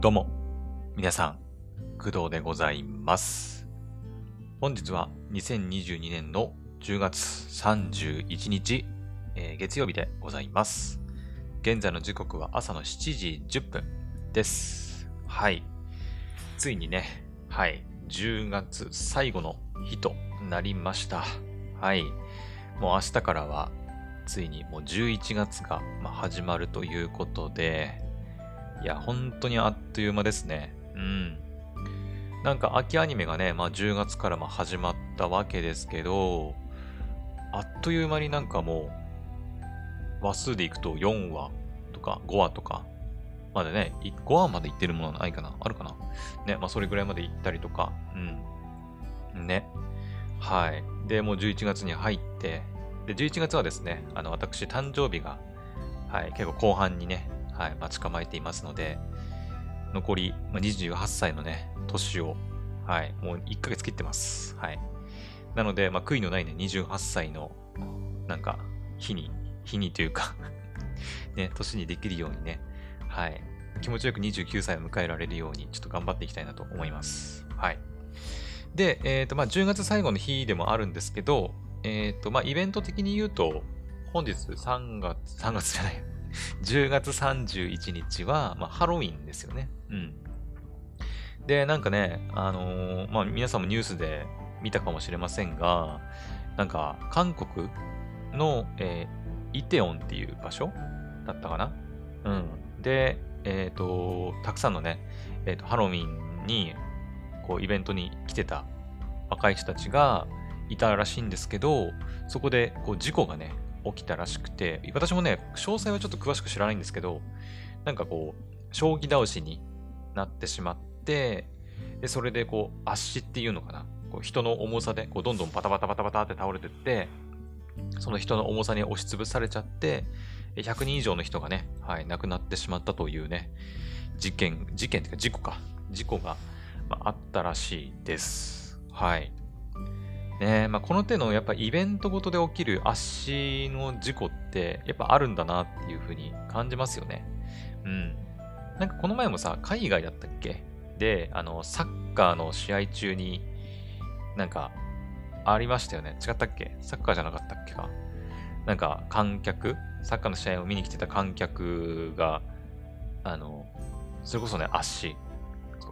どうも、皆さん、工藤でございます。本日は2022年の10月31日、えー月曜日でございます。現在の時刻は朝の7時10分です。はい。ついにね、はい、10月最後の日となりました。はい。もう明日からは、ついにもう11月が始まるということで、いや、本当にあっという間ですね。うん。なんか秋アニメがね、まあ10月からま始まったわけですけど、あっという間になんかもう、話数でいくと4話とか5話とか、までね、5話までいってるものないかなあるかなね、まあそれぐらいまで行ったりとか、うん。ね。はい。で、もう11月に入って、で、11月はですね、あの、私、誕生日が、はい、結構後半にね、はい、待ち構えていますので、残り、まあ、28歳のね、年を、はい、もう1ヶ月切ってます。はい。なので、まあ、悔いのないね、28歳の、なんか、日に、日にというか ね、年にできるようにね、はい、気持ちよく29歳を迎えられるように、ちょっと頑張っていきたいなと思います。はい。で、えっ、と、まあ、10月最後の日でもあるんですけど、えっ、と、まあ、イベント的に言うと、本日3月、3月じゃない、10月31日は、まあ、ハロウィンですよね。うん。で、なんかね、あのーまあ、皆さんもニュースで見たかもしれませんが、なんか、韓国の、えーイテオンっていう場所だったかなうん。で、えっ、と、たくさんのね、えっ、と、ハロウィンに、こう、イベントに来てた若い人たちがいたらしいんですけど、そこで、こう、事故がね、起きたらしくて、私もね、詳細はちょっと詳しく知らないんですけど、なんかこう、将棋倒しになってしまって、で、それでこう、圧死っていうのかな。こう人の重さで、こう、どんどんバタバタバタバタって倒れてって、その人の重さに押しつぶされちゃって、100人以上の人がね、はい、亡くなってしまったというね、事件、事件っていうか事故か。事故が、まあ、あったらしいです。はい。ね、まあ、この手のやっぱイベントごとで起きる圧死の事故ってやっぱあるんだなっていうふうに感じますよね。うん。なんかこの前もさ、海外だったっけ？で、あの、サッカーの試合中になんかありましたよね。違ったっけ？サッカーじゃなかったっけか？なんか観客？サッカーの試合を見に来てた観客が、あの、それこそね、圧死。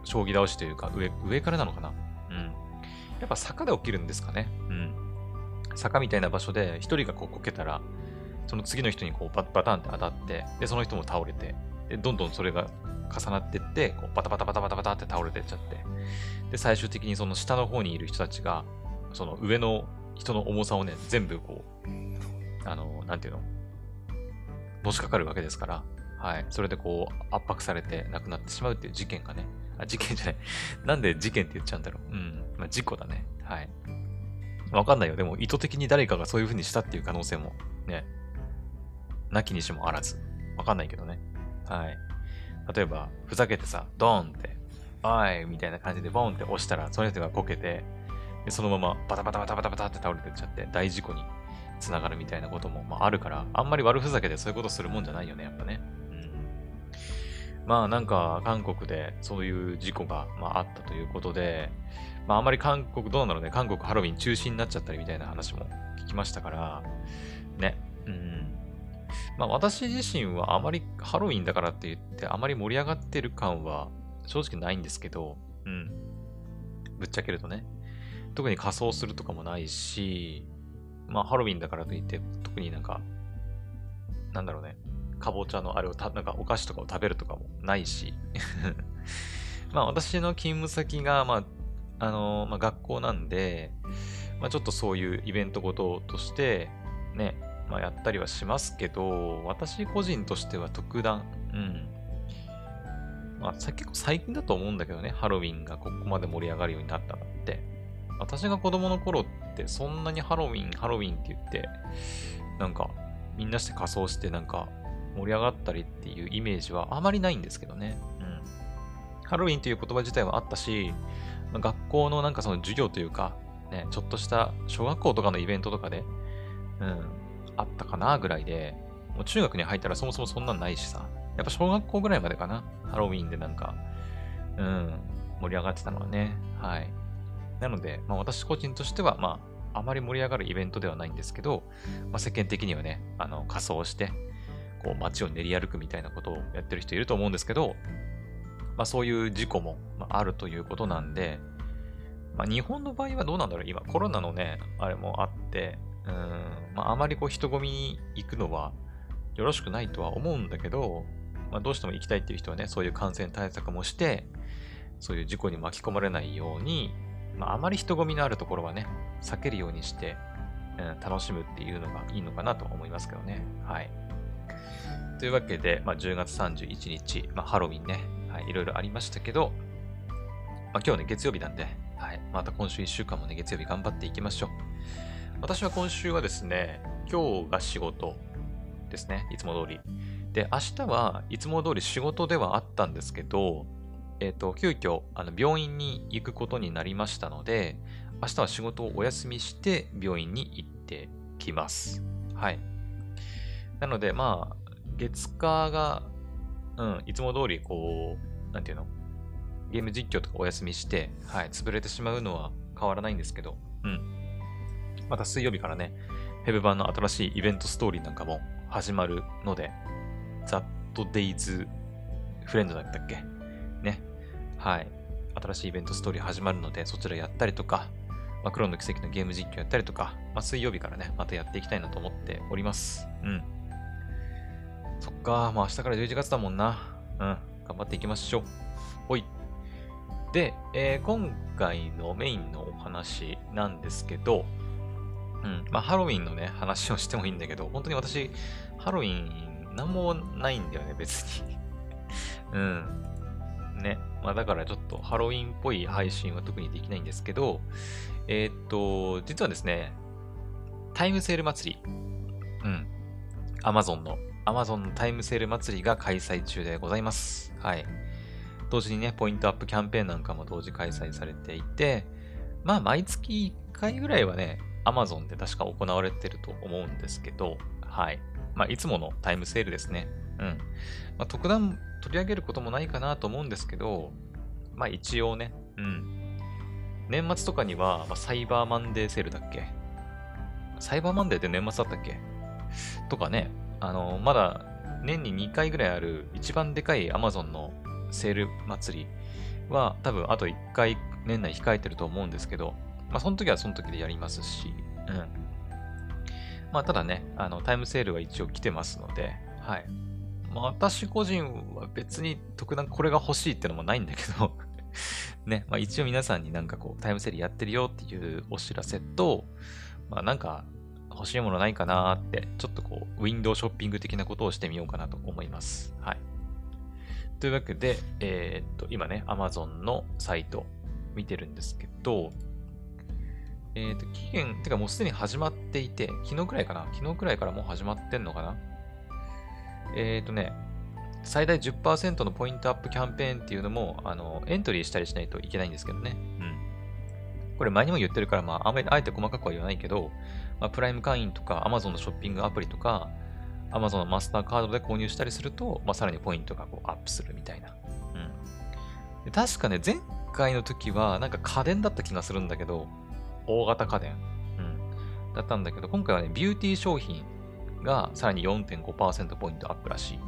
将棋倒しというか、上、上からなのかな？うん。やっぱ坂で起きるんですかね。うん。坂みたいな場所で、一人がこうこけたら、その次の人にこうババタンって当たって、で、その人も倒れて、で、どんどんそれが重なってって、こうバタバタバタバタバタって倒れてっちゃって、で、最終的にその下の方にいる人たちが、その上の人の重さをね、全部こう、あの、なんていうの、のしかかるわけですから、はい。それでこう、圧迫されて亡くなってしまうっていう事件がね、あ、事件じゃない。なんで事件って言っちゃうんだろう。うん。まあ、事故だね。はい。わかんないよ。でも、意図的に誰かがそういう風にしたっていう可能性も、ね、なきにしもあらず。わかんないけどね。はい。例えば、ふざけてさ、ドーンって、おいみたいな感じでボーンって押したら、その人がこけて、でそのままバタバタバタバタバタって倒れてっちゃって、大事故につながるみたいなことも、まあ、あるから、あんまり悪ふざけでそういうことするもんじゃないよね、やっぱね。まあなんか韓国でそういう事故が、まあ、あったということで、まああまり韓国どうなのね、韓国ハロウィン中止になっちゃったりみたいな話も聞きましたから、ね。うん。まあ私自身はあまりハロウィンだからって言ってあまり盛り上がってる感は正直ないんですけど、うん。ぶっちゃけるとね。特に仮装するとかもないし、まあハロウィンだからといって特になんか、なんだろうね。かぼちゃのあれをた、なんかお菓子とかを食べるとかもないし。まあ私の勤務先が、まあ、あのまあ、学校なんで、まあちょっとそういうイベントごととして、ね、まあやったりはしますけど、私個人としては特段、うん。まあ結構最近だと思うんだけどね、ハロウィンがここまで盛り上がるようになったのって。私が子供の頃ってそんなにハロウィン、ハロウィンって言って、なんかみんなして仮装してなんか盛り上がったりっていうイメージはあまりないんですけどね。うん。ハロウィンという言葉自体はあったし、学校のなんかその授業というか、ね、ちょっとした小学校とかのイベントとかで、うん、あったかなぐらいで、もう中学に入ったらそもそもそんなんないしさ、やっぱ小学校ぐらいまでかな。ハロウィンでなんか、うん、盛り上がってたのはね。はい。なので、まあ私個人としては、まあ、あまり盛り上がるイベントではないんですけど、まあ、世間的にはね、あの、仮装して、こう街を練り歩くみたいなことをやってる人いると思うんですけど、まあそういう事故もあるということなんで、まあ日本の場合はどうなんだろう？今コロナのね、あれもあって、うん、まああまりこう人混みに行くのはよろしくないとは思うんだけど、まあどうしても行きたいっていう人はね、そういう感染対策もして、そういう事故に巻き込まれないように、まああまり人混みのあるところはね、避けるようにして、うん、楽しむっていうのがいいのかなと思いますけどね。はい。というわけで、まあ、10月31日、まあ、ハロウィンね、はい、いろいろありましたけど、まあ、今日ね、月曜日なんで、はい、また今週1週間もね、月曜日頑張っていきましょう。私は今週はですね、今日が仕事ですね、いつも通り。で、明日はいつも通り仕事ではあったんですけど、えっ、ー、と、急遽、あの、病院に行くことになりましたので、明日は仕事をお休みして病院に行ってきます。はい。なので、まあ、月火が、うん、いつも通り、こう、なんていうの？ゲーム実況とかお休みして、はい、潰れてしまうのは変わらないんですけど、うん。また水曜日からね、ヘブ版の新しいイベントストーリーなんかも始まるので、ザットデイズフレンドだったっけ？ね。はい。新しいイベントストーリー始まるので、そちらやったりとか、ま、クロンの奇跡のゲーム実況やったりとか、まあ、水曜日からね、またやっていきたいなと思っております。うん。か、もう明日から11月だもんな。うん、頑張っていきましょう。ほい。で、えー、今回のメインのお話なんですけど、うん、まあ、ハロウィンのね、話をしてもいいんだけど、本当に私、ハロウィン、なんもないんだよね、別に うん。ね。まあ、だからちょっとハロウィンっぽい配信は特にできないんですけど、えー、っと、実はですね、タイムセール祭り、うん、アマゾンの Amazon のタイムセール祭りが開催中でございます。はい。同時にね、ポイントアップキャンペーンなんかも同時開催されていて、まあ、毎月1回ぐらいはね、Amazon で確か行われてると思うんですけど、はい。まあ、いつものタイムセールですね。うん。まあ、特段取り上げることもないかなと思うんですけど、まあ、一応ね、うん。年末とかには、まあ、サイバーマンデーセールだっけ？サイバーマンデーって年末だったっけ？とかね、あの、まだ年に2回ぐらいある一番でかい Amazon のセール祭りは多分あと1回年内控えてると思うんですけど、まあその時はその時でやりますし、うん。まあただね、あのタイムセールは一応来てますので、はい。まあ私個人は別に特段これが欲しいってのもないんだけど ね、まあ一応皆さんになんかこうタイムセールやってるよっていうお知らせと、まあなんか欲しいものないかなって、ちょっとこう、ウィンドウショッピング的なことをしてみようかなと思います。はい。というわけで、えー、っと、今ね、Amazon のサイト見てるんですけど、えー、っと、期限、てかもうすでに始まっていて、昨日くらいかな？昨日くらいからもう始まってんのかな？えー、っとね、最大10%のポイントアップキャンペーンっていうのも、あの、エントリーしたりしないといけないんですけどね。うん。これ前にも言ってるから、まあ、あんまりあえて細かくは言わないけど、まあ、プライム会員とか Amazon のショッピングアプリとか Amazon のマスターカードで購入したりすると、まあ、さらにポイントがこうアップするみたいな。うん。確かね、前回の時はなんか家電だった気がするんだけど、大型家電。うん。だったんだけど、今回はね、ビューティー商品がさらに4.5%ポイントアップらしい。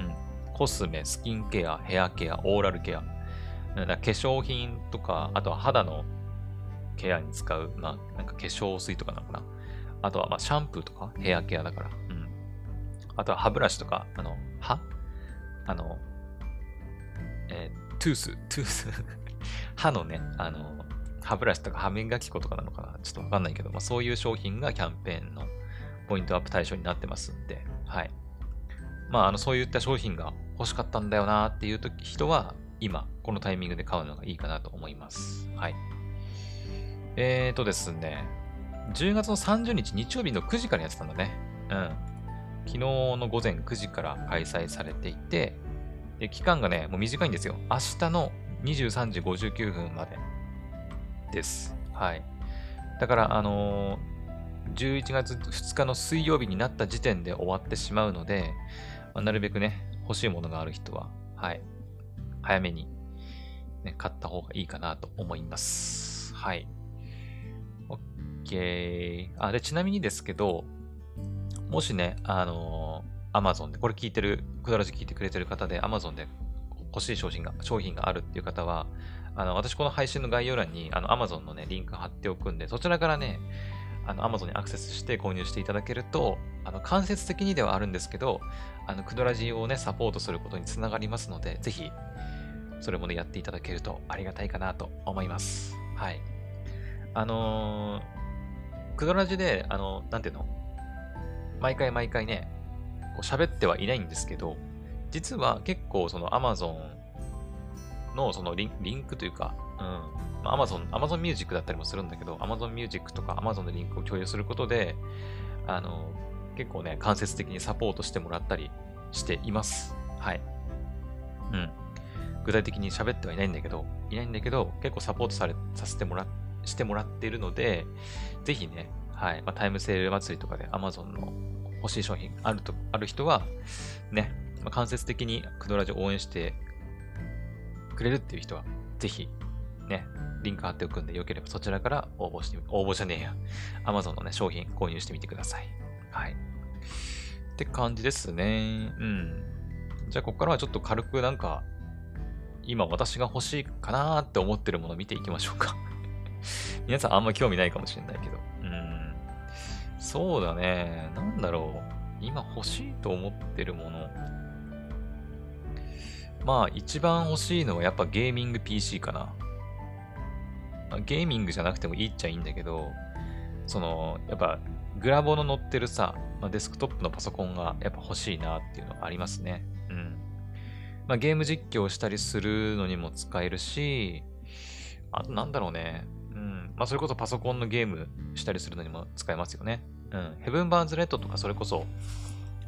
うん。コスメ、スキンケア、ヘアケア、オーラルケア。だ化粧品とか、あとは肌のケアに使う、まあ、なんか化粧水とかなのかな。あとは、まあ、シャンプーとか、ヘアケアだから。うん。あとは、歯ブラシとか、あの、歯？あの、えー、トゥース、トゥース 歯のね、あの、歯ブラシとか歯磨き粉とかなのかな？ちょっとわかんないけど、まあ、そういう商品がキャンペーンのポイントアップ対象になってますんで、はい。まあ、あの、そういった商品が欲しかったんだよなっていう人は、今、このタイミングで買うのがいいかなと思います。はい。えーとですね、10月の30日日曜日の9時からやってたんだね。うん。昨日の午前9時から開催されていて、で期間がね、もう短いんですよ。明日の23時59分までです。はい。だから、あのー、11月2日の水曜日になった時点で終わってしまうので、まあ、なるべくね、欲しいものがある人は、はい、早めに、ね、買った方がいいかなと思います。はい。OK。あ、で、ちなみにですけど、もしね、あのー、Amazon で、これ聞いてる、くだらじ聞いてくれてる方で、Amazon で欲しい商品が、商品があるっていう方は、あの、私この配信の概要欄に、あの、Amazon のね、リンク貼っておくんで、そちらからね、あの、Amazon にアクセスして購入していただけると、あの、間接的にではあるんですけど、あの、クドラジをね、サポートすることにつながりますので、ぜひ、それもね、やっていただけるとありがたいかなと思います。はい。あのー、クドラジで、あの、なんていうの？毎回毎回ね、こう喋ってはいないんですけど、実は結構その Amazon のそのリンクというか、うん、まあ、Amazon、Amazon Music だったりもするんだけど、Amazon Music とか Amazon のリンクを共有することで、あの、結構ね、間接的にサポートしてもらったりしています。はい。うん。具体的に喋ってはいないんだけど、いないんだけど、結構サポートされ、させてもらっ、してもらっているので、ぜひね、はい、まあ、タイムセール祭りとかで Amazon の欲しい商品あると、ある人は、ね、まあ、間接的にクドラジ応援してくれるっていう人は、ぜひ、ね、リンク貼っておくんで、よければそちらから応募して、応募じゃねえや。Amazon のね、商品購入してみてください。はい。って感じですね。うん。じゃあ、ここからはちょっと軽くなんか、今私が欲しいかなーって思ってるもの見ていきましょうか皆さんあんま興味ないかもしれないけど。うん。そうだね。なんだろう。今欲しいと思ってるもの。まあ一番欲しいのはやっぱゲーミング PC かな。ま、ゲーミングじゃなくてもいいっちゃいいんだけど、その、やっぱグラボの乗ってるさ、まあ、デスクトップのパソコンがやっぱ欲しいなっていうのはありますね。うん。まあ、ゲーム実況したりするのにも使えるし、あとなんだろうね。まあそれこそパソコンのゲームしたりするのにも使えますよね。うん。ヘブンバーンズレッドとかそれこそ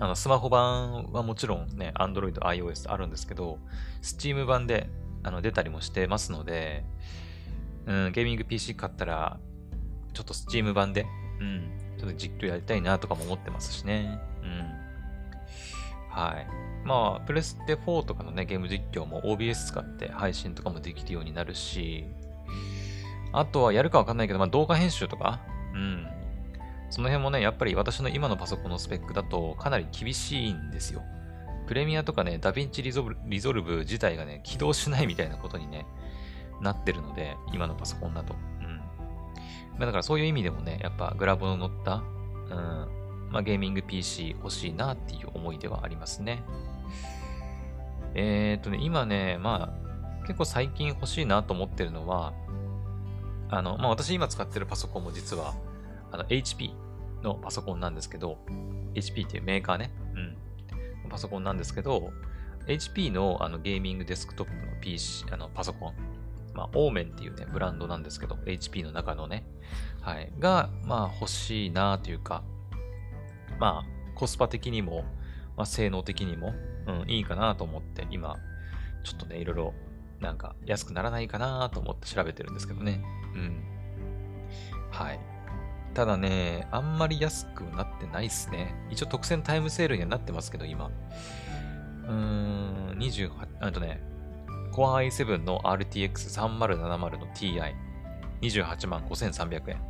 あの、スマホ版はもちろんね、Android、iOS あるんですけど、Steam 版であの出たりもしてますので、うん、ゲーミング PC 買ったら、ちょっと Steam 版で、うん、ちょっと実況やりたいなとかも思ってますしね。うん。はい。まあ、プレステ4とかのね、ゲーム実況も OBS 使って配信とかもできるようになるし、あとはやるかわかんないけど、まあ動画編集とか、うん、その辺もね、やっぱり私の今のパソコンのスペックだとかなり厳しいんですよ。プレミアとかね、ダヴィンチリゾ Resolve 自体がね、起動しないみたいなことにね、なってるので、今のパソコンだと。うん。まあ、だからそういう意味でもね、やっぱグラボの乗った、うん、まあ、ゲーミング PC 欲しいなっていう思いではありますね。えー、っとね、今ね、まあ、結構最近欲しいなと思ってるのは、あの、まあ私今使ってるパソコンも実は、あの、HP のパソコンなんですけど、HP っていうメーカーね、うん、パソコンなんですけど、HP のあのゲーミングデスクトップの PC、あのパソコン、まあ、オーメンっていうね、ブランドなんですけど、HP の中のね、はい、が、まあ、欲しいなというか、まあ、コスパ的にも、まあ、性能的にも、うん、いいかなと思って、今、ちょっとね、いろいろ、なんか、安くならないかなと思って調べてるんですけどね。うん。はい。ただね、あんまり安くなってないっすね。一応特選タイムセールにはなってますけど、今。うーん、28、あとね、Core i7 の RTX3070 の Ti。28万5300円。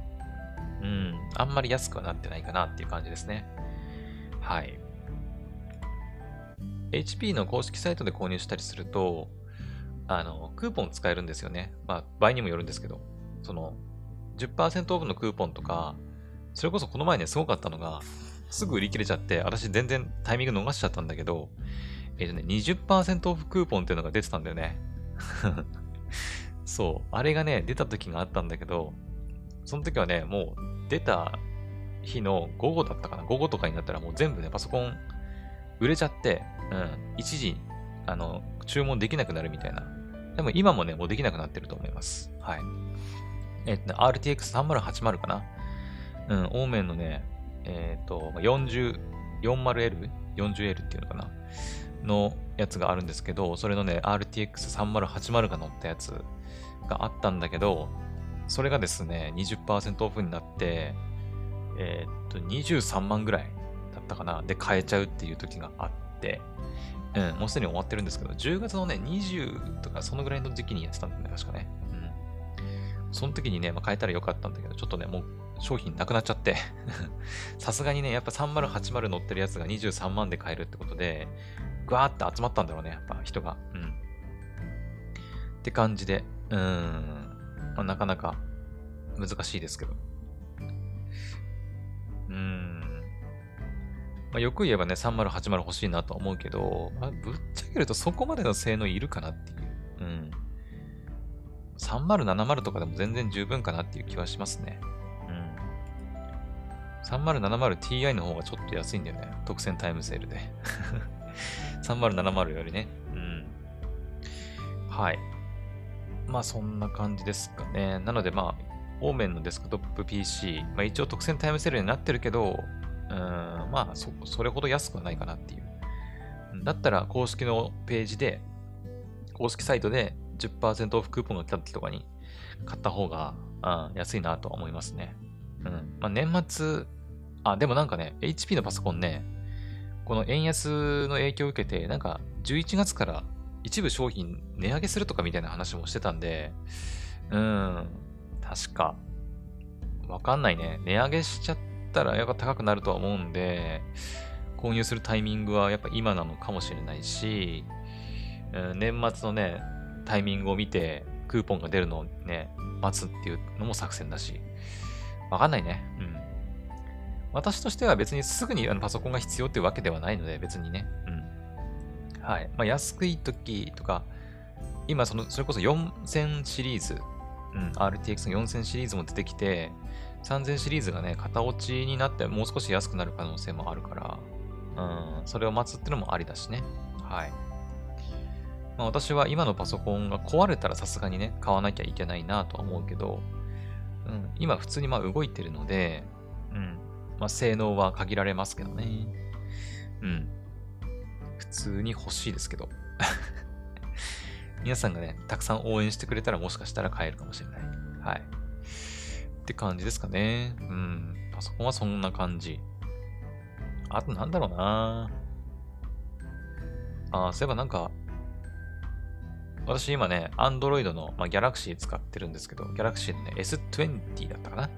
うん、あんまり安くはなってないかなっていう感じですね。はい。HP の公式サイトで購入したりすると、あの、クーポン使えるんですよね。まあ、場合にもよるんですけど、その、10%オフのクーポンとか、それこそこの前ね、すごかったのが、すぐ売り切れちゃって、私全然タイミング逃しちゃったんだけど、えっ、ー、とね、20%オフクーポンっていうのが出てたんだよね。そう。あれがね、出た時があったんだけど、その時はね、もう出た日の午後だったかな。午後とかになったらもう全部ね、パソコン売れちゃって、うん、一時、あの、注文できなくなるみたいな。でも今もね、もうできなくなってると思います。はい。えっとね、RTX3080 かな。うん、オーメンのね、えっ、ー、と、40、40L?40L っていうのかなのやつがあるんですけど、それのね、RTX3080 が乗ったやつがあったんだけど、それがですね、20%オフになって、えっ、ー、と、23万ぐらいだったかな。で、買えちゃうっていう時があって、うん、もうすでに終わってるんですけど、10月のね、20とかそのぐらいの時期にやってたんだよね、確かね。うん。その時にね、まあ、変えたらよかったんだけど、ちょっとね、もう商品なくなっちゃって さすがにね、やっぱ3080乗ってるやつが23万で買えるってことで、ぐわーって集まったんだろうね、やっぱ人が。うん。って感じで、うーん、まあ、なかなか難しいですけど。まあ、よく言えばね、3080欲しいなと思うけど、まあ、ぶっちゃけるとそこまでの性能いるかなっていう。うん。3070とかでも全然十分かなっていう気はしますね。うん。3070ti の方がちょっと安いんだよね。特選タイムセールで。3070よりね。うん。はい。まあそんな感じですかね。なのでまあ、オーメンのデスクトップ PC、まあ一応特選タイムセールになってるけど、うん、まあそ、それほど安くはないかなっていう。だったら公式のページで、公式サイトで10%オフクーポンが来た時とかに買った方が、うん、安いなとは思いますね。うん。まあ年末、あ、でもなんかね、HP のパソコンね、この円安の影響を受けて、なんか11月から一部商品値上げするとかみたいな話もしてたんで、うん、確か。わかんないね。値上げしちゃったらやっぱ高くなるとは思うんで、購入するタイミングはやっぱ今なのかもしれないし、年末のね、タイミングを見て、クーポンが出るのをね、待つっていうのも作戦だし、わかんないね。うん。私としては別にすぐにあのパソコンが必要っていうわけではないので、別にね。うん。はい。まあ、安くい時とか、今その、それこそ4000シリーズ、うん、RTX の4000シリーズも出てきて、3000シリーズがね、型落ちになってもう少し安くなる可能性もあるから、うん、それを待つってのもありだしね。はい。まあ、私は今のパソコンが壊れたらさすがにね、買わなきゃいけないなとは思うけど、うん、今普通にまあ動いてるので、うん、まあ、性能は限られますけどね。うん。普通に欲しいですけど。皆さんがね、たくさん応援してくれたらもしかしたら買えるかもしれない。はい。って感じですかね。うん。パソコンはそんな感じ。あとなんだろうなああ、そういえばなんか、私今ね、Android の、まあ、Galaxy 使ってるんですけど、Galaxy のね、S20 だったかな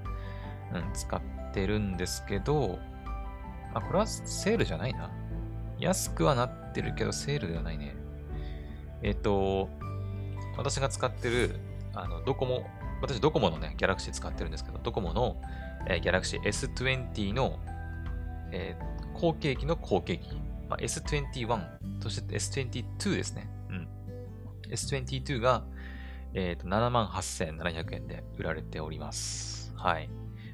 うん、使ってるんですけど、あ、これはセールじゃないな。安くはなってるけど、セールではないね。えっ、と、私が使ってる、あの、ドコモ、私ドコモのね、ギャラクシー使ってるんですけど、ドコモの、えー、ギャラクシー S20 の、えー、後継機の後継機。まあ、S21、そして S22 ですね。うん。S22 が、えっ、ー、と、78,700円で売られております。はい。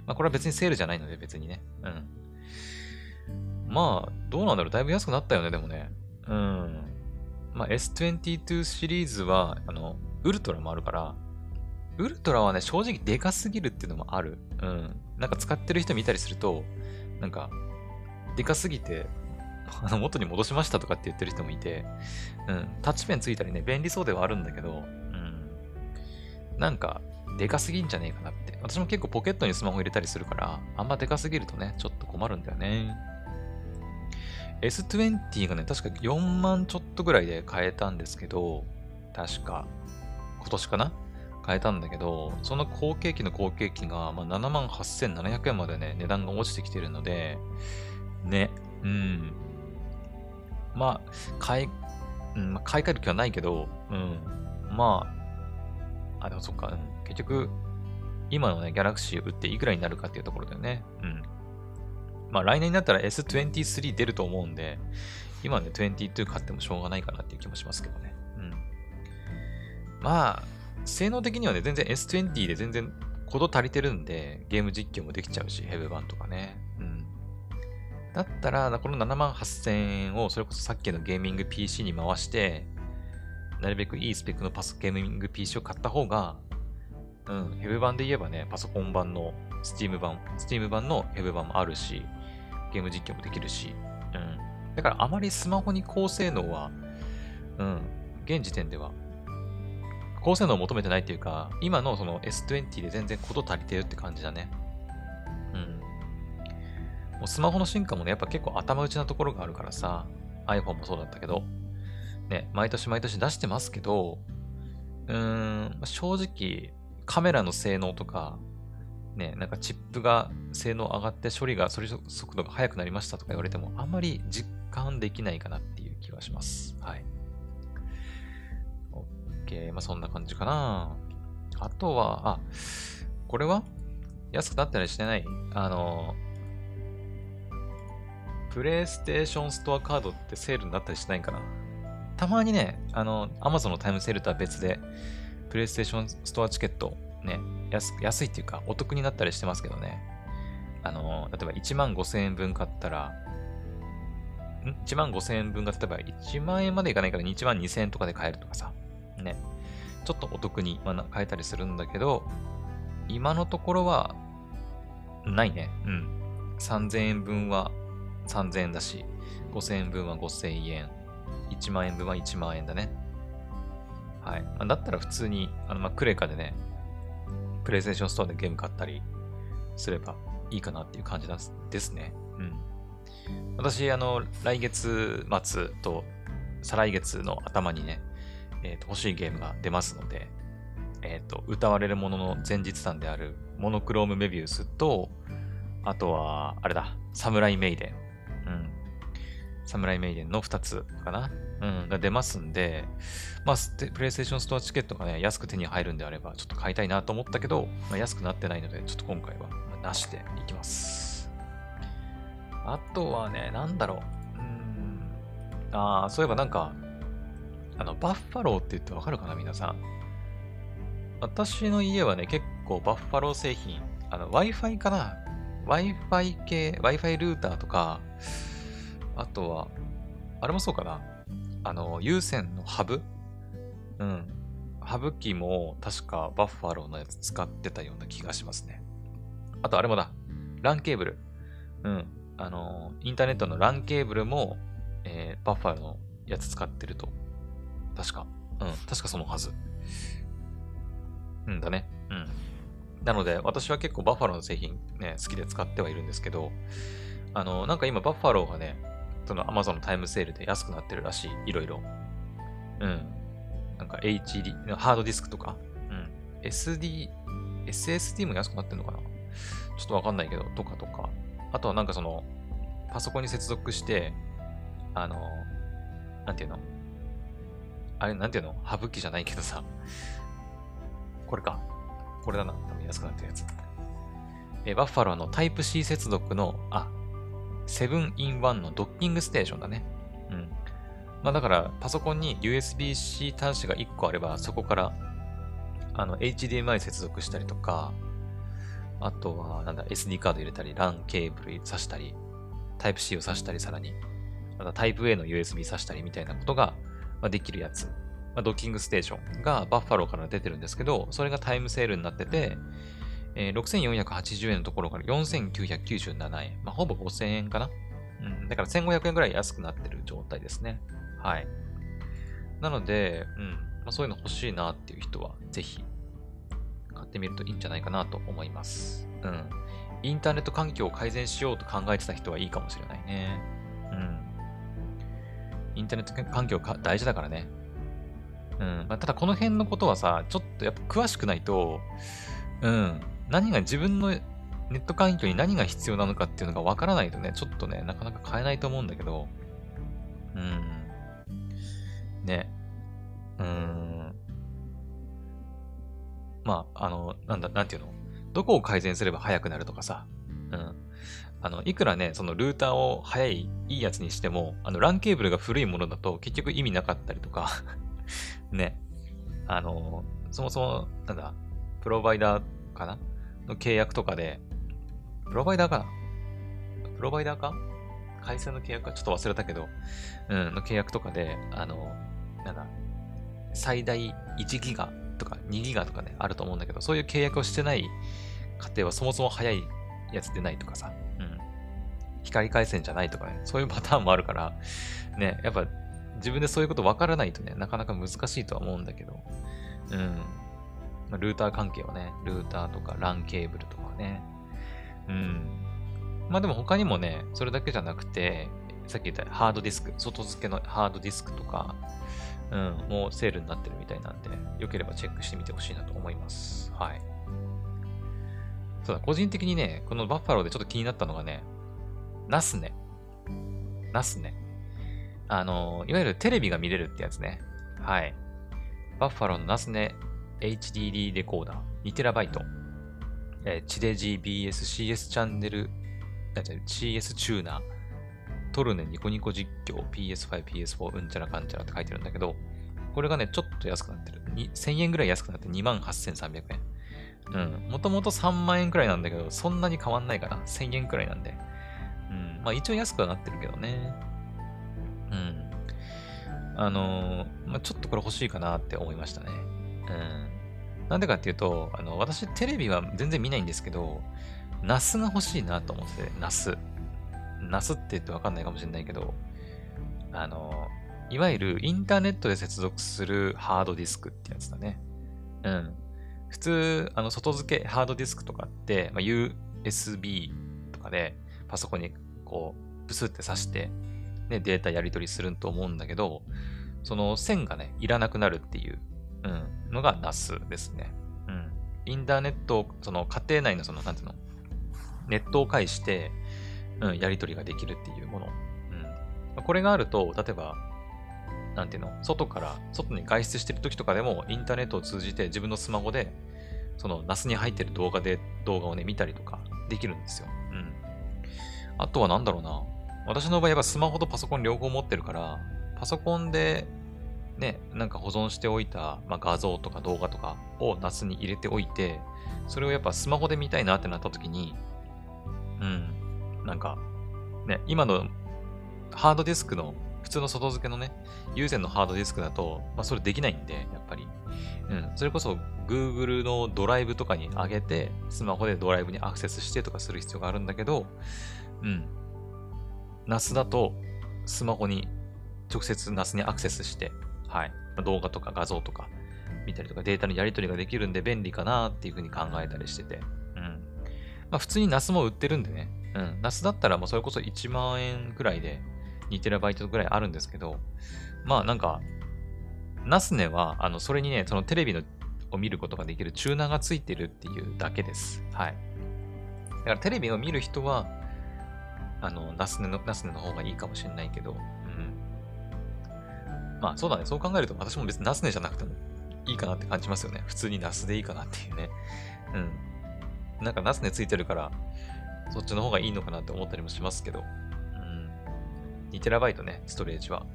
まあ、これは別にセールじゃないので、別にね。うん。まあ、どうなんだろう。だいぶ安くなったよね、でもね。うん。まあ、S22 シリーズは、あの、ウルトラもあるから、ウルトラはね、正直でかすぎるっていうのもある。うん。なんか使ってる人見たりすると、なんか、でかすぎて、あの、元に戻しましたとかって言ってる人もいて、うん。タッチペンついたりね、便利そうではあるんだけど、うん。なんか、でかすぎんじゃねえかなって。私も結構ポケットにスマホ入れたりするから、あんまでかすぎるとね、ちょっと困るんだよね。S20 がね、確か4万ちょっとぐらいで買えたんですけど、確か、今年かな買えたんだけど、その後継機の後継機が、まあ、7万8700円までね、値段が落ちてきてるので、ね、うん。まあ、買い、うん、まあ、買い替える気はないけど、うん。まあ、あ、でもそっか、うん、結局、今のね、ギャラクシーを売っていくらになるかっていうところだよね。うん。まあ来年になったら S23 出ると思うんで、今ね、22買ってもしょうがないかなっていう気もしますけどね。うん。まあ、性能的にはね、全然 S20 で全然こと足りてるんで、ゲーム実況もできちゃうし、ヘブ版とかね。うん。だったら、この7万8000円をそれこそさっきのゲーミング PC に回して、なるべくいいスペックのパスゲーミング PC を買った方が、うん、ヘブ版で言えばね、パソコン版の Steam 版、Steam 版のヘブ版もあるし、ゲーム実況もできるし、うん。だからあまりスマホに高性能は、うん、現時点では、高性能を求めてないっていうか、今のその S20 で全然こと足りてるって感じだね。うん。もうスマホの進化もね、やっぱ結構頭打ちなところがあるからさ、iPhone もそうだったけど、ね、毎年毎年出してますけど、うーん、正直、カメラの性能とか、ね、なんかチップが性能上がって処理が、処理速度が速くなりましたとか言われても、あんまり実感できないかなっていう気はします。はい。OK。まあ、そんな感じかな。あとは、あ、これは？安くなったりしてないあの、プレイステーションストアカードってセールになったりしないかなたまにね、あの、Amazon のタイムセールとは別で、プレイステーションストアチケット、ね、安安いっていうか、お得になったりしてますけどね。あの、例えば1万5000円分買ったら、ん ?1 万5000円分が例えば1万円までいかないから1万2000円とかで買えるとかさ。ね。ちょっとお得に買えたりするんだけど、今のところは、ないね。うん。3000円分は3000円だし、5000円分は5000円、1万円分は1万円だね。はい。だったら普通に、あの、ま、クレカでね、プレイステーションストアでゲーム買ったりすればいいかなっていう感じですね。うん。私、あの、来月末と再来月の頭にね、え、ー、と、欲しいゲームが出ますので、えっ、ー、と、歌われるものの前日談であるモノクロームメビウスと、あとは、あれだ、サムライメイデン。うん。サムライメイデンの2つかな。うん、が出ますんで、まあ、プレイステーションストアチケットがね、安く手に入るんであれば、ちょっと買いたいなと思ったけど、まあ、安くなってないので、ちょっと今回は、なしでいきます。あとはね、なんだろう。うん。ああ、そういえばなんか、あの、バッファローって言ってわかるかな、皆さん？私の家はね、結構バッファロー製品、あの、Wi-Fi かな ?Wi-Fi 系、Wi-Fi ルーターとか、あとは、あれもそうかな？あの、有線のハブ？うん。ハブ機も確かバッファローのやつ使ってたような気がしますね。あとあれもだ。LAN ケーブル。うん。あの、インターネットの LAN ケーブルも、えー、バッファローのやつ使ってると確か。うん、確かそのはず。うんだね。うん。なので、私は結構バッファローの製品ね、好きで使ってはいるんですけど、あの、なんか今バッファローがね、その Amazon のタイムセールで安くなってるらしい。いろいろ。うん。なんか HD、ハードディスクとか、うん。SD、SSD も安くなってんのかな？ちょっとわかんないけど、とかとか。あとはなんかその、パソコンに接続して、あの、なんていうの？あれ、なんていうの？ハブ機じゃないけどさ。これか。これだな。多分安くなってるやつ。えバッファローのタイプ C 接続の、あ、7 in 1のドッキングステーションだね。うん。まあだから、パソコンに USB-C 端子が1個あれば、そこから、あの、HDMI 接続したりとか、あとは、なんだ、SD カード入れたり、LAN ケーブル挿したり、タイプ C を挿したり、さらに、またタイプ A の USB 挿したりみたいなことがま、できるやつ、ま、ドッキングステーションがバッファローから出てるんですけど、それがタイムセールになってて、えー、6480円のところから4997円。まあ、ほぼ5000円かな。うん。だから1500円ぐらい安くなってる状態ですね。はい。なので、うん。まあ、そういうの欲しいなっていう人は、ぜひ、買ってみるといいんじゃないかなと思います。うん。インターネット環境を改善しようと考えてた人はいいかもしれないね。うん。インターネット環境か大事だからね。うん。まあ、ただこの辺のことはさ、ちょっとやっぱ詳しくないと、うん。何が自分のネット環境に何が必要なのかっていうのがわからないとね、ちょっとね、なかなか変えないと思うんだけど、うん。ね。うん。まあ、あの、なんだ、なんていうの？どこを改善すれば速くなるとかさ、うん。あの、いくらね、そのルーターを速い、いいやつにしても、あの、LAN ケーブルが古いものだと結局意味なかったりとか ね。あの、そもそも、なんだ、プロバイダーかな？の契約とかで、プロバイダーかな？プロバイダーか？回線の契約か？ちょっと忘れたけど、うん、の契約とかで、あの、なんだ、最大1ギガとか2ギガとかね、あると思うんだけど、そういう契約をしてない家庭はそもそも早いやつ出ないとかさ、光回線じゃないとかね、そういうパターンもあるから、ね、やっぱ自分でそういうこと分からないとね、なかなか難しいとは思うんだけど、うん。ま、ルーター関係はね、ルーターとか LAN ケーブルとかね、うん。まあでも他にもね、それだけじゃなくて、さっき言ったハードディスク、外付けのハードディスクとか、うん、もうセールになってるみたいなんで、よければチェックしてみてほしいなと思います。はい。そうだ、個人的にね、このバッファローでちょっと気になったのがね、ナスね。ナスね。あの、いわゆるテレビが見れるってやつね。はい。バッファローのナスネ HDD レコーダー 2TB。えー、地デジ BS CS チャンネル、CS チューナー、トルネニコニコ実況 PS5、PS4 うんちゃらかんちゃらって書いてるんだけど、これがね、ちょっと安くなってる。1000円ぐらい安くなって28,300円。うん。もともと3万円くらいなんだけど、そんなに変わんないかな。1000円くらいなんで。まあ一応安くはなってるけどね。うん。あのー、まあ、ちょっとこれ欲しいかなって思いましたね。うん。なんでかっていうと、あの、私テレビは全然見ないんですけど、ナスが欲しいなと思って、ナス。ナスって言ってわかんないかもしれないけど、あの、いわゆるインターネットで接続するハードディスクってやつだね。うん。普通、あの、外付けハードディスクとかって、まあ、USB とかでパソコンにこう、ブスって挿して、ね、データやり取りすると思うんだけど、その線がね、いらなくなるっていう、うん、のが NAS ですね。うん。インターネットその家庭内のその、なんていうの、ネットを介して、うん、やり取りができるっていうもの。うん。これがあると、例えば、なんていうの、外から、外に外出してる時とかでも、インターネットを通じて自分のスマホで、その NAS に入ってる動画で、動画をね、見たりとかできるんですよ。うん。あとはなんだろうな。私の場合はスマホとパソコン両方持ってるから、パソコンでね、なんか保存しておいた、まあ、画像とか動画とかを NAS に入れておいて、それをやっぱスマホで見たいなってなった時に、うん、なんか、ね、今のハードディスクの、普通の外付けのね、有線のハードディスクだと、まあそれできないんで、やっぱり。うん、それこそ Google のドライブとかに上げて、スマホでドライブにアクセスしてとかする必要があるんだけど、うん、NAS だと、スマホに、直接 NAS にアクセスして、はい。動画とか画像とか見たりとかデータのやり取りができるんで便利かなっていうふうに考えたりしてて。うん。まあ普通に NAS も売ってるんでね。うん。NAS だったらもうそれこそ1万円くらいで 2TB ぐらいあるんですけど、まあなんか、NAS ねは、あの、それにね、そのテレビのを見ることができるチューナーがついてるっていうだけです。はい。だからテレビを見る人は、あの、ナスネの、ナスネの方がいいかもしれないけど、うん。まあそうだね、そう考えると私も別にナスネじゃなくてもいいかなって感じますよね。普通にナスでいいかなっていうね。うん。なんかナスネついてるから、そっちの方がいいのかなって思ったりもしますけど。うん。2TB ね、ストレージは。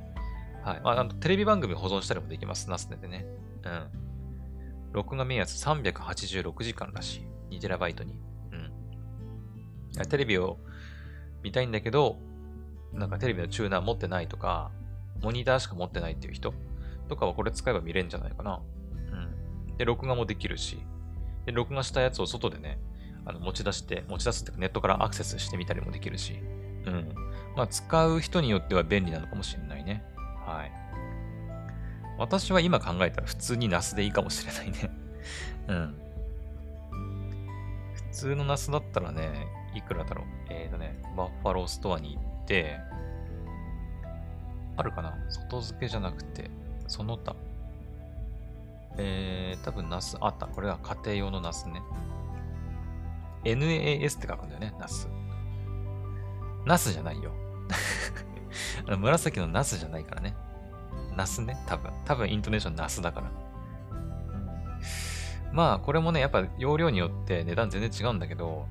はい。まあ、あのテレビ番組保存したりもできます、ナスネでね。うん。録画目安386時間らしい。2TB に。うん。テレビを見たいんだけど、なんかテレビのチューナー持ってないとか、モニターしか持ってないっていう人とかはこれ使えば見れるんじゃないかな。うん。で、録画もできるし、で、録画したやつを外でね、あの持ち出して、持ち出すっていうかネットからアクセスしてみたりもできるし、うん。まあ、使う人によっては便利なのかもしれないね。はい。私は今考えたら普通に NAS でいいかもしれないね。うん。普通の NAS だったらね、いくらだろう？えっ、ー、とね、バッファローストアに行って、あるかな？外付けじゃなくて、その他。えー、多分ナス、あった。これは家庭用のナスね。NAS って書くんだよね、ナス。ナスじゃないよ。あの紫のナスじゃないからね。ナスね、多分。多分イントネーションナスだから。まあ、これもね、やっぱ容量によって値段全然違うんだけど、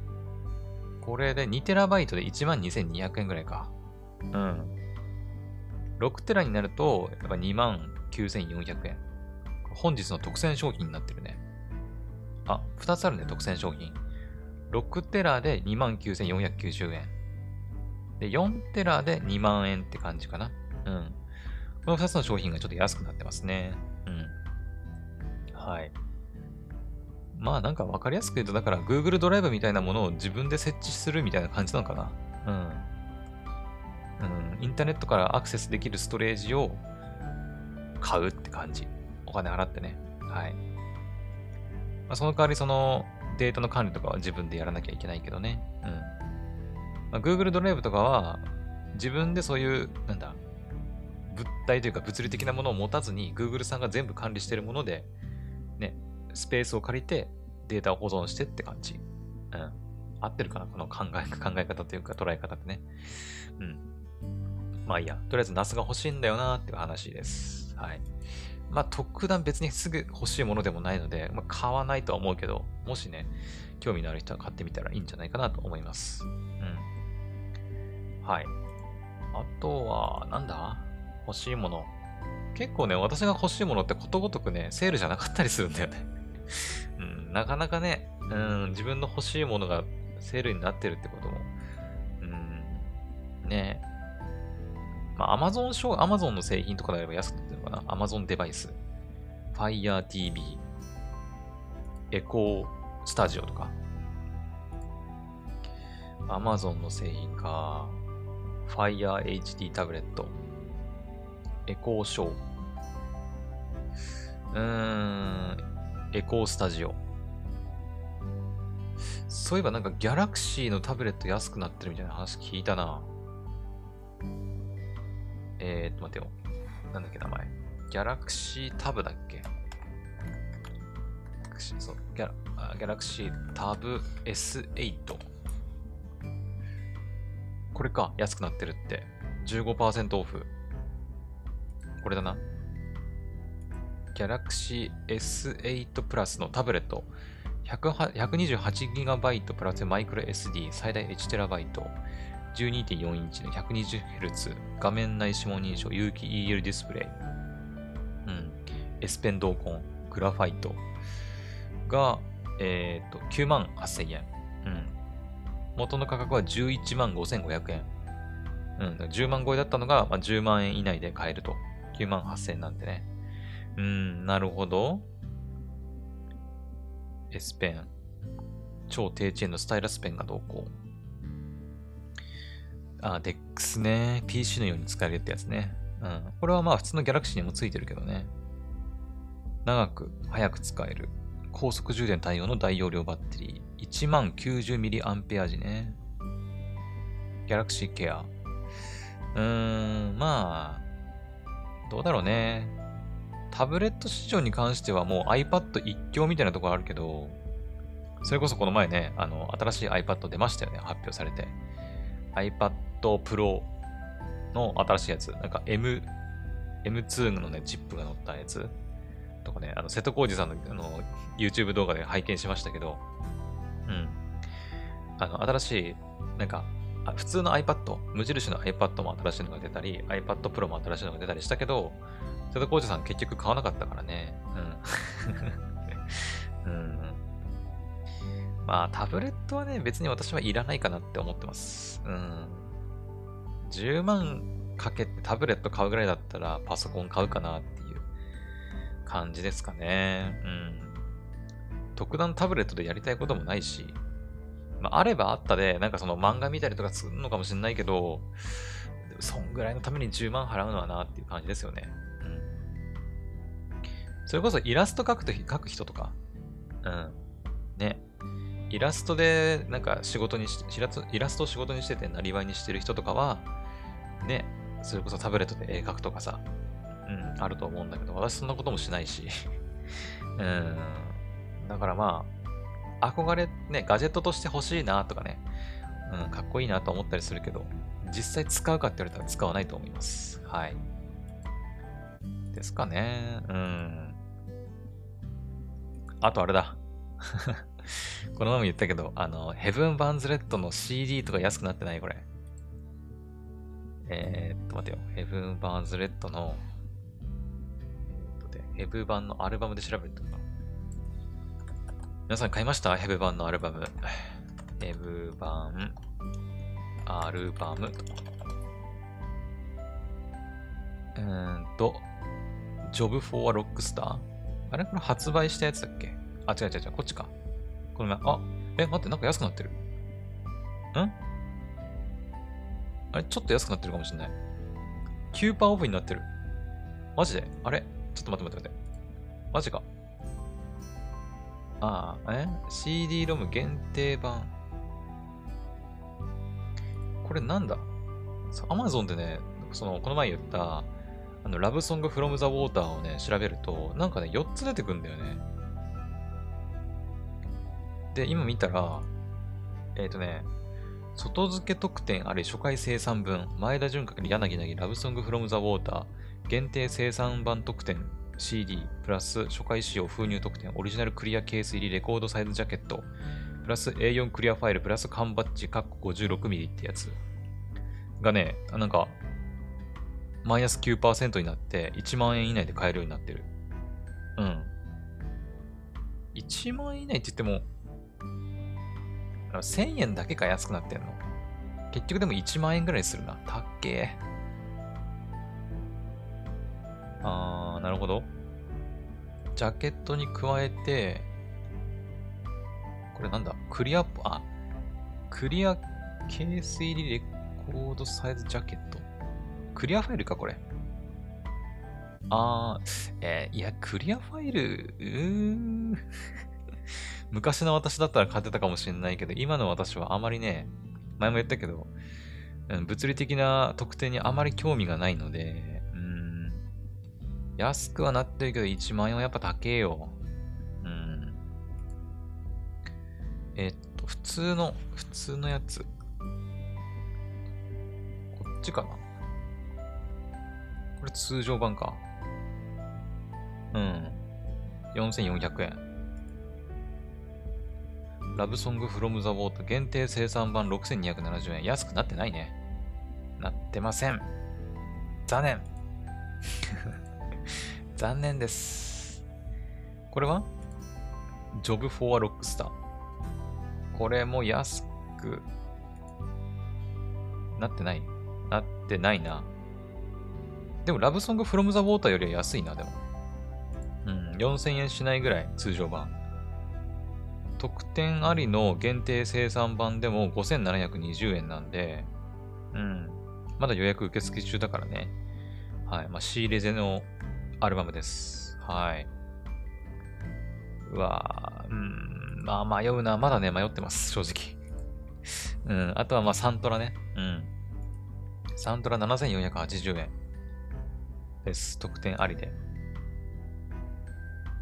これで 2TB で12,200円ぐらいか。うん。6テラになると、やっぱ29,400円。本日の特選商品になってるね。あ、2つあるね、特選商品。6テラで29,490円。で、4テラで2万円って感じかな。うん。この2つの商品がちょっと安くなってますね。うん。はい。まあなんかわかりやすく言うと、だから Google ドライブみたいなものを自分で設置するみたいな感じなのかな。うん。うん、インターネットからアクセスできるストレージを買うって感じ。お金払ってね。はい。まあ、その代わりそのデータの管理とかは自分でやらなきゃいけないけどね。うん。まあ、Google ドライブとかは、自分でそういう、なんだ、物体というか物理的なものを持たずに Google さんが全部管理してるもので、スペースを借りてデータを保存してって感じ。うん。合ってるかな？この考え、考え方というか捉え方ってね。うん。まあいいや。とりあえず NAS が欲しいんだよなっていう話です。はい。まあ特段別にすぐ欲しいものでもないので、まあ、買わないとは思うけど、もしね、興味のある人は買ってみたらいいんじゃないかなと思います。うん。はい。あとは、なんだ？欲しいもの。結構ね、私が欲しいものってことごとくね、セールじゃなかったりするんだよねうん、なかなかね、うん、自分の欲しいものがセールになってるってことも、うん、ねまあ、Amazon ショー、Amazon の製品とかであれば安くなってるのかな ?Amazon デバイス、Fire TV、エコースタジオとか。Amazon の製品か。Fire HD タブレット。エコーショー。うーん、エコースタジオ。そういえばなんかギャラクシーのタブレット安くなってるみたいな話聞いたな。えー、っと待てよ。なんだっけ名前。ギャラクシータブだっけ？そう、ギャラ、ギャラクシータブ S8。これか、安くなってるって。15%オフ。これだな。ギャラクシー S8 プラスのタブレット。128GB プラスマイクロ SD 最大 1TB。12.4インチの 120Hz 画面内指紋認証有機 EL ディスプレイ。うん。S ペン同梱グラファイトが、えっ、ー、と、9万8000円。うん。元の価格は11万5500円。うん。10万超えだったのが、まあ、10万円以内で買えると。9万8000円なんでね。うん、なるほど。S ペン。超低遅延のスタイラスペンがどうこう。あ、DEX ね。PC のように使えるってやつね。うん。これはまあ普通の Galaxy にもついてるけどね。長く、早く使える。高速充電対応の大容量バッテリー。1万 90mAh ね。Galaxy Care。うーん、まあ、どうだろうね。タブレット市場に関してはもう iPad 一強みたいなところあるけど、それこそこの前ね、あの、新しい iPad 出ましたよね、発表されて。iPad Pro の新しいやつ。なんか M、M2 のね、チップが乗ったやつ。とかね、あの、瀬戸康史さんのあの YouTube 動画で拝見しましたけど、うん。あの、新しい、なんか、普通の iPad、無印の iPad も新しいのが出たり、iPad Pro も新しいのが出たりしたけど、瀬戸康史さん結局買わなかったからね。うん。うん。まあ、タブレットはね、別に私はいらないかなって思ってます。うん。10万かけてタブレット買うぐらいだったらパソコン買うかなっていう感じですかね。うん。特段タブレットでやりたいこともないし、まあ、あればあったで、なんかその漫画見たりとかするのかもしれないけど、そんぐらいのために10万払うのはなっていう感じですよね。うん。それこそイラスト描くと描く人とか、うん。ね。イラストでなんか仕事にし、イラストを仕事にしててなりわいにしてる人とかは、ね、それこそタブレットで絵描くとかさ、うん、あると思うんだけど、私そんなこともしないし、うん。だからまあ、憧れ、ね、ガジェットとして欲しいなとかね、うん、かっこいいなと思ったりするけど、実際使うかって言われたら使わないと思います。はい。ですかね。うん。あとあれだ。この前も言ったけど、あの、ヘブン・バンズ・レッドの CD とか安くなってない？これ。えー、っと、待てよ。ヘブン・バンズ・レッドの、えー、っとで、ヘブ版のアルバムで調べるとか。皆さん買いました？ヘブ版のアルバム。ヘブ版、アルバム。うーんと、ジョブ・フォー・ア・ロックスターあれこれ発売したやつだっけ？あ、違う違う違う、こっちか。この前、あ、え、待って、なんか安くなってる。ん？あれ、ちょっと安くなってるかもしんない。9%オフになってる。マジで？あれ？ちょっと待って待って待って。マジか。ああ、え ?CD ロム限定版。これなんだ？そう、Amazon でね、その、この前言った、あの、ラブソングフロムザウォーターをね、調べると、なんかね、4つ出てくんだよね。で、今見たら、えっ、ー、とね、外付け特典あり初回生産分、前田純閣柳凪ラブソングフロムザウォーター、限定生産版特典 CD、プラス初回使用封入特典、オリジナルクリアケース入りレコードサイズジャケット、プラス A4 クリアファイル、プラス缶バッジ、カッコ 56mm ってやつがね、なんか、マイナス9%になって1万円以内で買えるようになってる。うん。1万円以内って言っても、1000円だけか安くなってんの。結局でも1万円ぐらいするな。たっけー。あー、なるほど。ジャケットに加えて、これなんだ？クリア、あ、クリアケース入りレコードサイズジャケット。クリアファイルか、これ。あー、えー、いや、クリアファイル、うー 昔の私だったら買ってたかもしれないけど、今の私はあまりね、前も言ったけど、物理的な特典にあまり興味がないので、うん、安くはなってるけど1万円はやっぱ高えよ。うん。えっと、普通の、普通のやつ。こっちかなこれ通常版か。うん。4400円。ラブソングフロムザウォーター限定生産版6270円。安くなってないね。なってません。残念。残念です。これは？ジョブフォアロックスター。これも安くなってないなってないな。でも、ラブソングフロムザウォーターよりは安いな、でも。うん、4000円しないぐらい、通常版。特典ありの限定生産版でも5720円なんで、うん。まだ予約受付中だからね。はい。まあ、仕入れ税のアルバムです。はい。うわうん。まあ、迷うな。まだね、迷ってます。正直。うん。あとは、まあ、サントラね。うん。サントラ7480円です。特典ありで。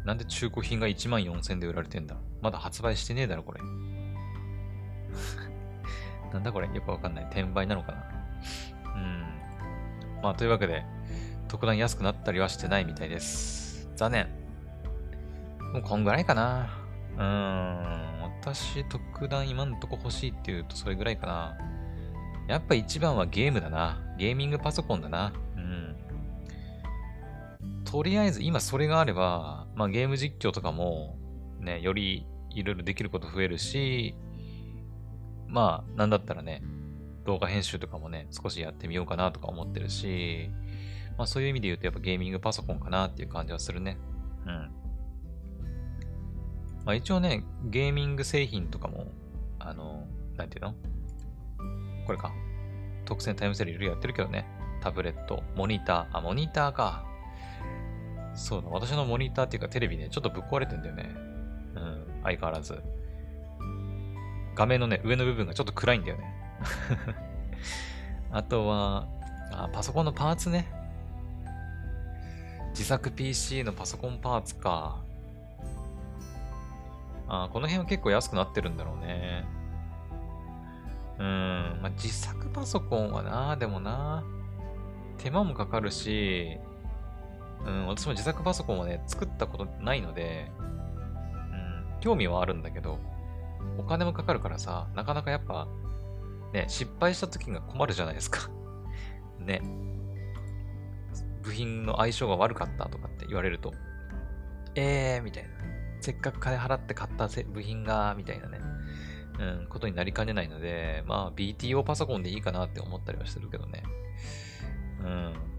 なんで中古品が1万4000で売られてんだ？まだ発売してねえだろ、これ。なんだこれ？よくわかんない。転売なのかな？うん。まあ、というわけで、特段安くなったりはしてないみたいです。残念。もうこんぐらいかな。うーん。私、特段今のとこ欲しいって言うとそれぐらいかな。やっぱ一番はゲームだな。ゲーミングパソコンだな。とりあえず今それがあれば、まあゲーム実況とかも、ね、よりいろいろできること増えるし、まあ、なんだったらね、動画編集とかもね、少しやってみようかなとか思ってるし、まあそういう意味で言うとやっぱゲーミングパソコンかなっていう感じはするね。うん。まあ一応ね、ゲーミング製品とかも、あの、なんていうの？これか。特選タイムセールいろいろやってるけどね。タブレット、モニター、あ、モニターか。そうだ、私のモニターっていうかテレビね、ちょっとぶっ壊れてんだよね。うん、相変わらず。画面のね、上の部分がちょっと暗いんだよね。あとはあ、パソコンのパーツね。自作 PC のパソコンパーツか。あこの辺は結構安くなってるんだろうね。うん、まあ、自作パソコンはな、でもな、手間もかかるし、うん、私も自作パソコンはね、作ったことないので、うん興味はあるんだけど、お金もかかるからさ、なかなかやっぱ、ね、失敗した時が困るじゃないですか ね。部品の相性が悪かったとかって言われると、えーみたいな。せっかく金払って買った部品が、みたいなね、うん、ことになりかねないので、まあ BTO パソコンでいいかなって思ったりはしてるけどね。うん。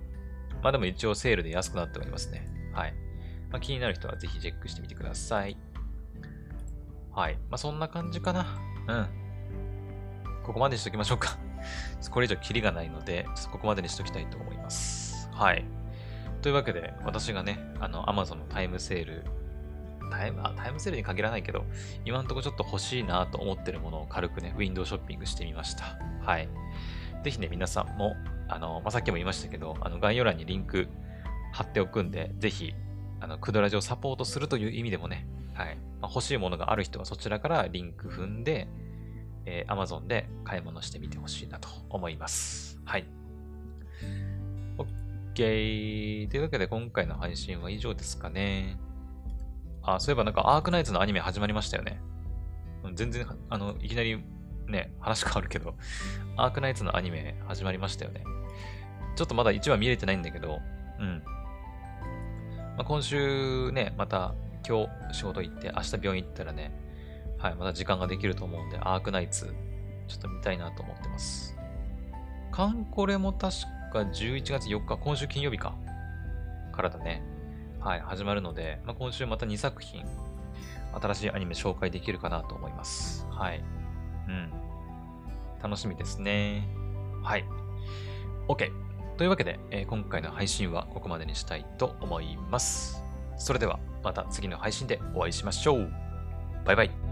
まあでも一応セールで安くなっておりますね。はい。まあ、気になる人はぜひチェックしてみてください。はい。まあ、そんな感じかな。うん。ここまでにしときましょうか。これ以上キリがないので、ちょっとここまでにしときたいと思います。はい。というわけで、私がね、あの、Amazon のタイムセール、タイム、あタイムセールに限らないけど、今んとこちょっと欲しいなと思ってるものを軽くね、ウィンドウショッピングしてみました。はい。ぜひね、皆さんも、あの、まあ、さっきも言いましたけど、あの、概要欄にリンク貼っておくんで、ぜひ、あの、クドラジをサポートするという意味でもね、はい。まあ、欲しいものがある人はそちらからリンク踏んで、えー、Amazon で買い物してみてほしいなと思います。はい。OK。というわけで今回の配信は以上ですかね。あ、そういえばなんかアークナイツのアニメ始まりましたよね。全然、あの、いきなりね、話変わるけど、アークナイツのアニメ始まりましたよね。ちょっとまだ1話見れてないんだけど、うん。まあ、今週ね、また今日仕事行って、明日病院行ったらね、はい、また時間ができると思うんで、アークナイツ、ちょっと見たいなと思ってます。カンコレも確か11月4日、今週金曜日か。からだね。はい、始まるので、まあ、今週また2作品、新しいアニメ紹介できるかなと思います。はい。うん。楽しみですね。はい。OK。というわけで、えー、今回の配信はここまでにしたいと思います。それではまた次の配信でお会いしましょう。バイバイ。